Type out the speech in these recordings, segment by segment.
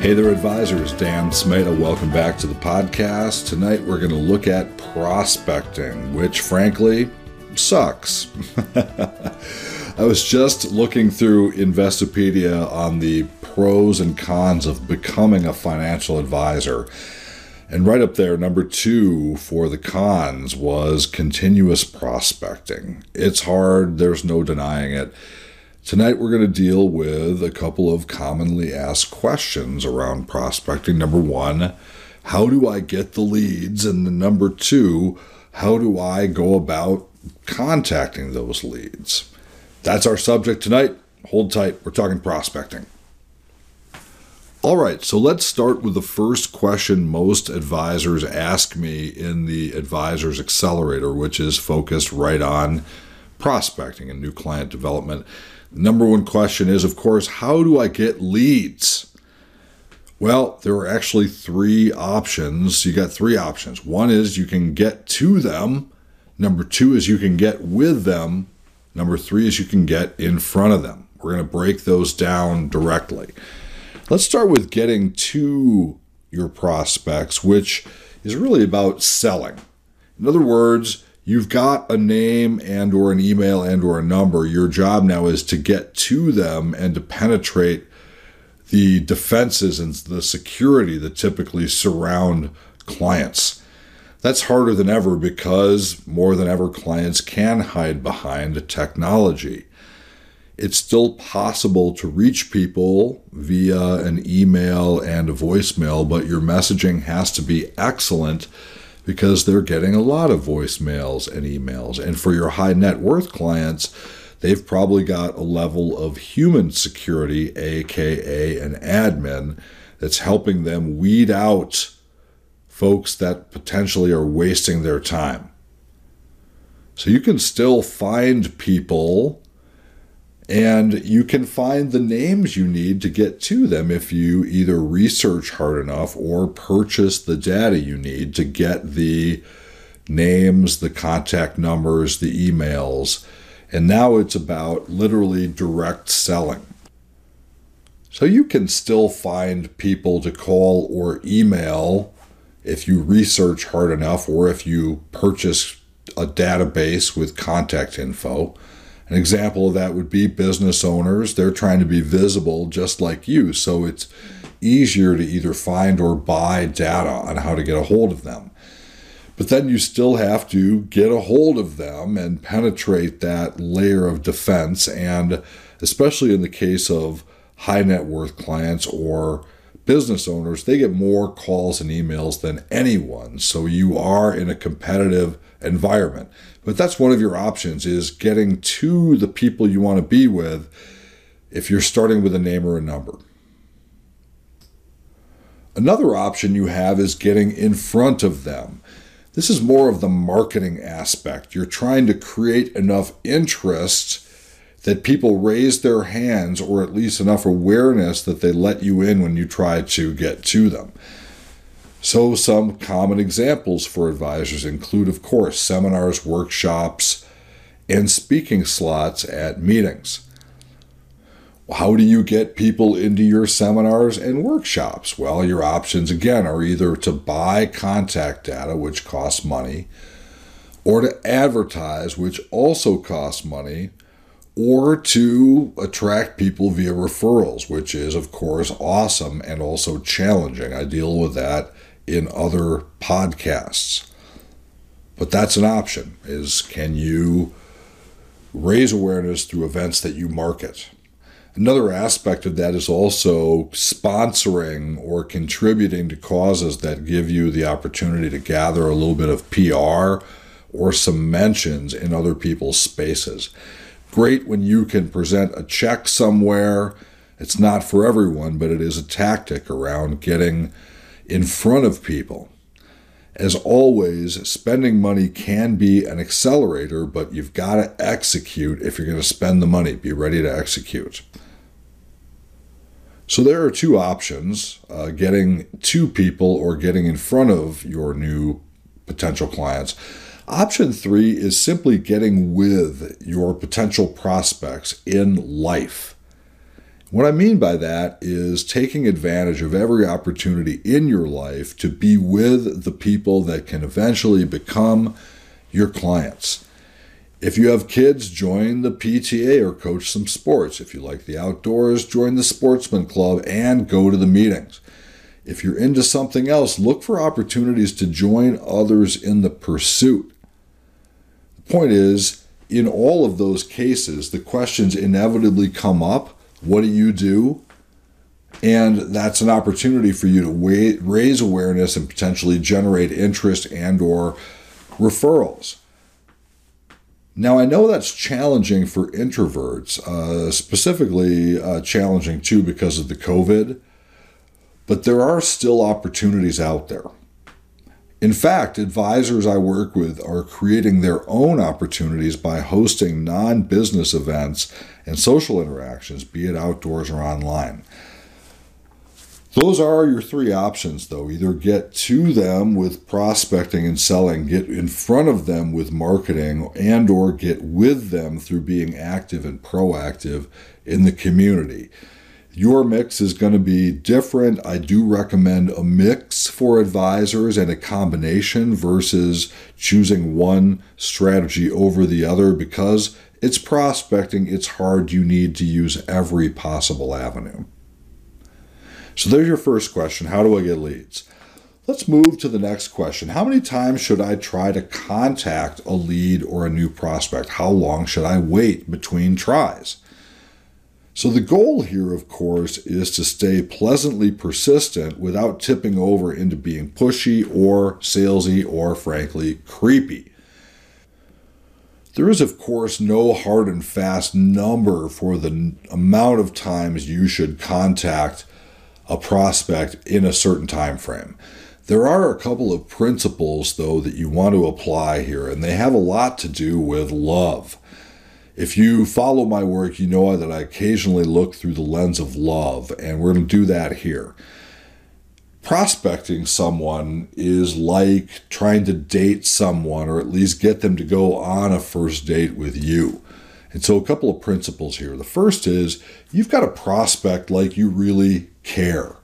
Hey there, advisors. Dan Smeda. Welcome back to the podcast. Tonight we're going to look at prospecting, which frankly sucks. I was just looking through Investopedia on the pros and cons of becoming a financial advisor. And right up there, number two for the cons was continuous prospecting. It's hard, there's no denying it. Tonight, we're going to deal with a couple of commonly asked questions around prospecting. Number one, how do I get the leads? And the number two, how do I go about contacting those leads? That's our subject tonight. Hold tight, we're talking prospecting. All right, so let's start with the first question most advisors ask me in the Advisors Accelerator, which is focused right on prospecting and new client development. Number one question is, of course, how do I get leads? Well, there are actually three options. You got three options. One is you can get to them. Number two is you can get with them. Number three is you can get in front of them. We're going to break those down directly. Let's start with getting to your prospects, which is really about selling. In other words, you've got a name and or an email and or a number. Your job now is to get to them and to penetrate the defenses and the security that typically surround clients. That's harder than ever because more than ever clients can hide behind technology it's still possible to reach people via an email and a voicemail, but your messaging has to be excellent because they're getting a lot of voicemails and emails. And for your high net worth clients, they've probably got a level of human security, aka an admin, that's helping them weed out folks that potentially are wasting their time. So you can still find people and you can find the names you need to get to them if you either research hard enough or purchase the data you need to get the names, the contact numbers, the emails. And now it's about literally direct selling. So you can still find people to call or email if you research hard enough or if you purchase a database with contact info. An example of that would be business owners. They're trying to be visible just like you. So it's easier to either find or buy data on how to get a hold of them. But then you still have to get a hold of them and penetrate that layer of defense. And especially in the case of high net worth clients or business owners, they get more calls and emails than anyone. So you are in a competitive environment. But that's one of your options is getting to the people you want to be with if you're starting with a name or a number. Another option you have is getting in front of them. This is more of the marketing aspect. You're trying to create enough interest that people raise their hands or at least enough awareness that they let you in when you try to get to them. So, some common examples for advisors include, of course, seminars, workshops, and speaking slots at meetings. How do you get people into your seminars and workshops? Well, your options again are either to buy contact data, which costs money, or to advertise, which also costs money, or to attract people via referrals, which is, of course, awesome and also challenging. I deal with that in other podcasts. But that's an option is can you raise awareness through events that you market? Another aspect of that is also sponsoring or contributing to causes that give you the opportunity to gather a little bit of PR or some mentions in other people's spaces. Great when you can present a check somewhere. It's not for everyone, but it is a tactic around getting in front of people. As always, spending money can be an accelerator, but you've got to execute if you're going to spend the money. Be ready to execute. So there are two options uh, getting to people or getting in front of your new potential clients. Option three is simply getting with your potential prospects in life. What I mean by that is taking advantage of every opportunity in your life to be with the people that can eventually become your clients. If you have kids, join the PTA or coach some sports. If you like the outdoors, join the sportsman club and go to the meetings. If you're into something else, look for opportunities to join others in the pursuit. The point is, in all of those cases, the questions inevitably come up what do you do? And that's an opportunity for you to raise awareness and potentially generate interest and or referrals. Now, I know that's challenging for introverts, uh, specifically uh, challenging too because of the COVID, but there are still opportunities out there. In fact, advisors I work with are creating their own opportunities by hosting non business events and social interactions, be it outdoors or online. Those are your three options, though. Either get to them with prospecting and selling, get in front of them with marketing, and or get with them through being active and proactive in the community. Your mix is going to be different. I do recommend a mix for advisors and a combination versus choosing one strategy over the other because it's prospecting, it's hard. You need to use every possible avenue. So there's your first question How do I get leads? Let's move to the next question. How many times should I try to contact a lead or a new prospect? How long should I wait between tries? So, the goal here, of course, is to stay pleasantly persistent without tipping over into being pushy or salesy or, frankly, creepy. There is, of course, no hard and fast number for the amount of times you should contact a prospect in a certain time frame. There are a couple of principles, though, that you want to apply here, and they have a lot to do with love. If you follow my work, you know that I occasionally look through the lens of love, and we're going to do that here. Prospecting someone is like trying to date someone, or at least get them to go on a first date with you. And so, a couple of principles here. The first is you've got to prospect like you really care.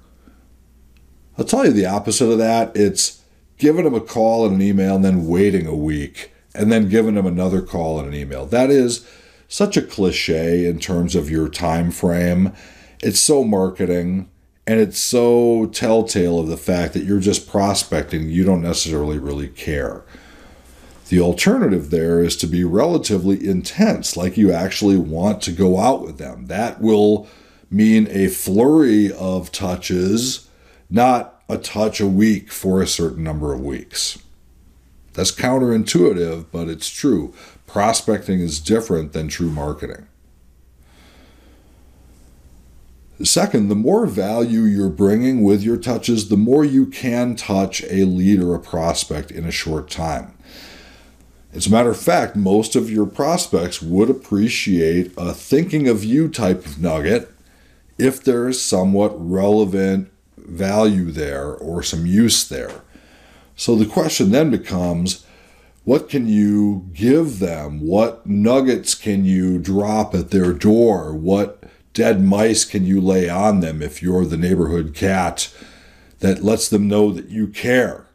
I'll tell you the opposite of that. It's giving them a call and an email and then waiting a week and then giving them another call and an email. That is such a cliche in terms of your time frame. It's so marketing and it's so telltale of the fact that you're just prospecting, you don't necessarily really care. The alternative there is to be relatively intense, like you actually want to go out with them. That will mean a flurry of touches, not a touch a week for a certain number of weeks. That's counterintuitive, but it's true. Prospecting is different than true marketing. Second, the more value you're bringing with your touches, the more you can touch a lead or a prospect in a short time. As a matter of fact, most of your prospects would appreciate a thinking of you type of nugget if there's somewhat relevant value there or some use there. So the question then becomes what can you give them? What nuggets can you drop at their door? What dead mice can you lay on them if you're the neighborhood cat that lets them know that you care?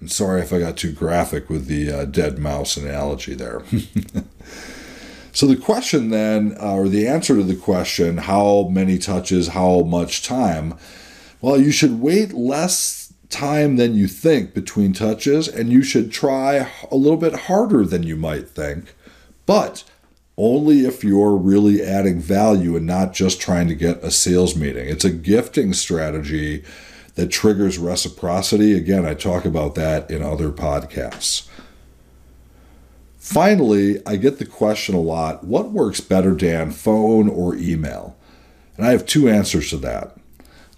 And sorry if I got too graphic with the uh, dead mouse analogy there. so the question then, uh, or the answer to the question, how many touches, how much time? Well, you should wait less time than you think between touches, and you should try a little bit harder than you might think, but only if you're really adding value and not just trying to get a sales meeting. It's a gifting strategy that triggers reciprocity. Again, I talk about that in other podcasts. Finally, I get the question a lot what works better, Dan, phone or email? And I have two answers to that.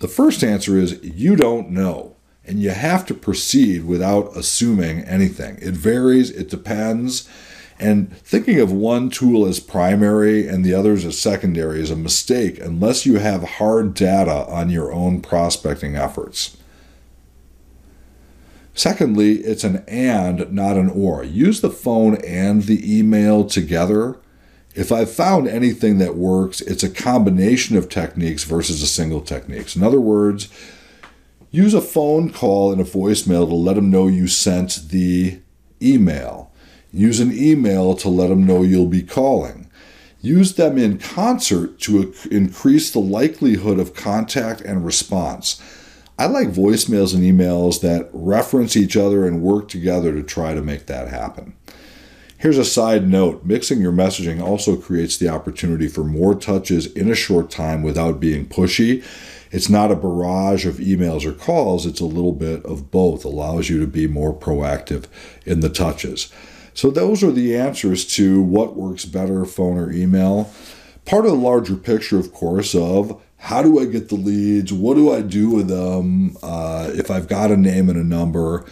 The first answer is you don't know and you have to proceed without assuming anything. It varies, it depends. And thinking of one tool as primary and the others as secondary is a mistake unless you have hard data on your own prospecting efforts. Secondly, it's an and, not an or. Use the phone and the email together, If I've found anything that works, it's a combination of techniques versus a single technique. In other words, use a phone call and a voicemail to let them know you sent the email. Use an email to let them know you'll be calling. Use them in concert to increase the likelihood of contact and response. I like voicemails and emails that reference each other and work together to try to make that happen. Here's a side note mixing your messaging also creates the opportunity for more touches in a short time without being pushy. It's not a barrage of emails or calls, it's a little bit of both, allows you to be more proactive in the touches. So, those are the answers to what works better, phone or email. Part of the larger picture, of course, of how do I get the leads? What do I do with them? Uh, if I've got a name and a number,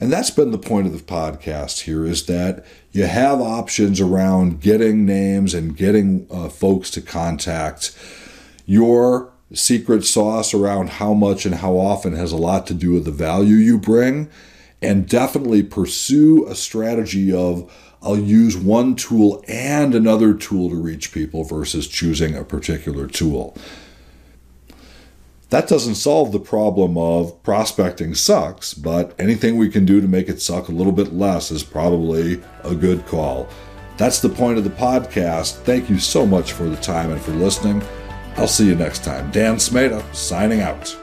and that's been the point of the podcast here is that you have options around getting names and getting uh, folks to contact. Your secret sauce around how much and how often has a lot to do with the value you bring. And definitely pursue a strategy of I'll use one tool and another tool to reach people versus choosing a particular tool. That doesn't solve the problem of prospecting sucks, but anything we can do to make it suck a little bit less is probably a good call. That's the point of the podcast. Thank you so much for the time and for listening. I'll see you next time. Dan Smeda signing out.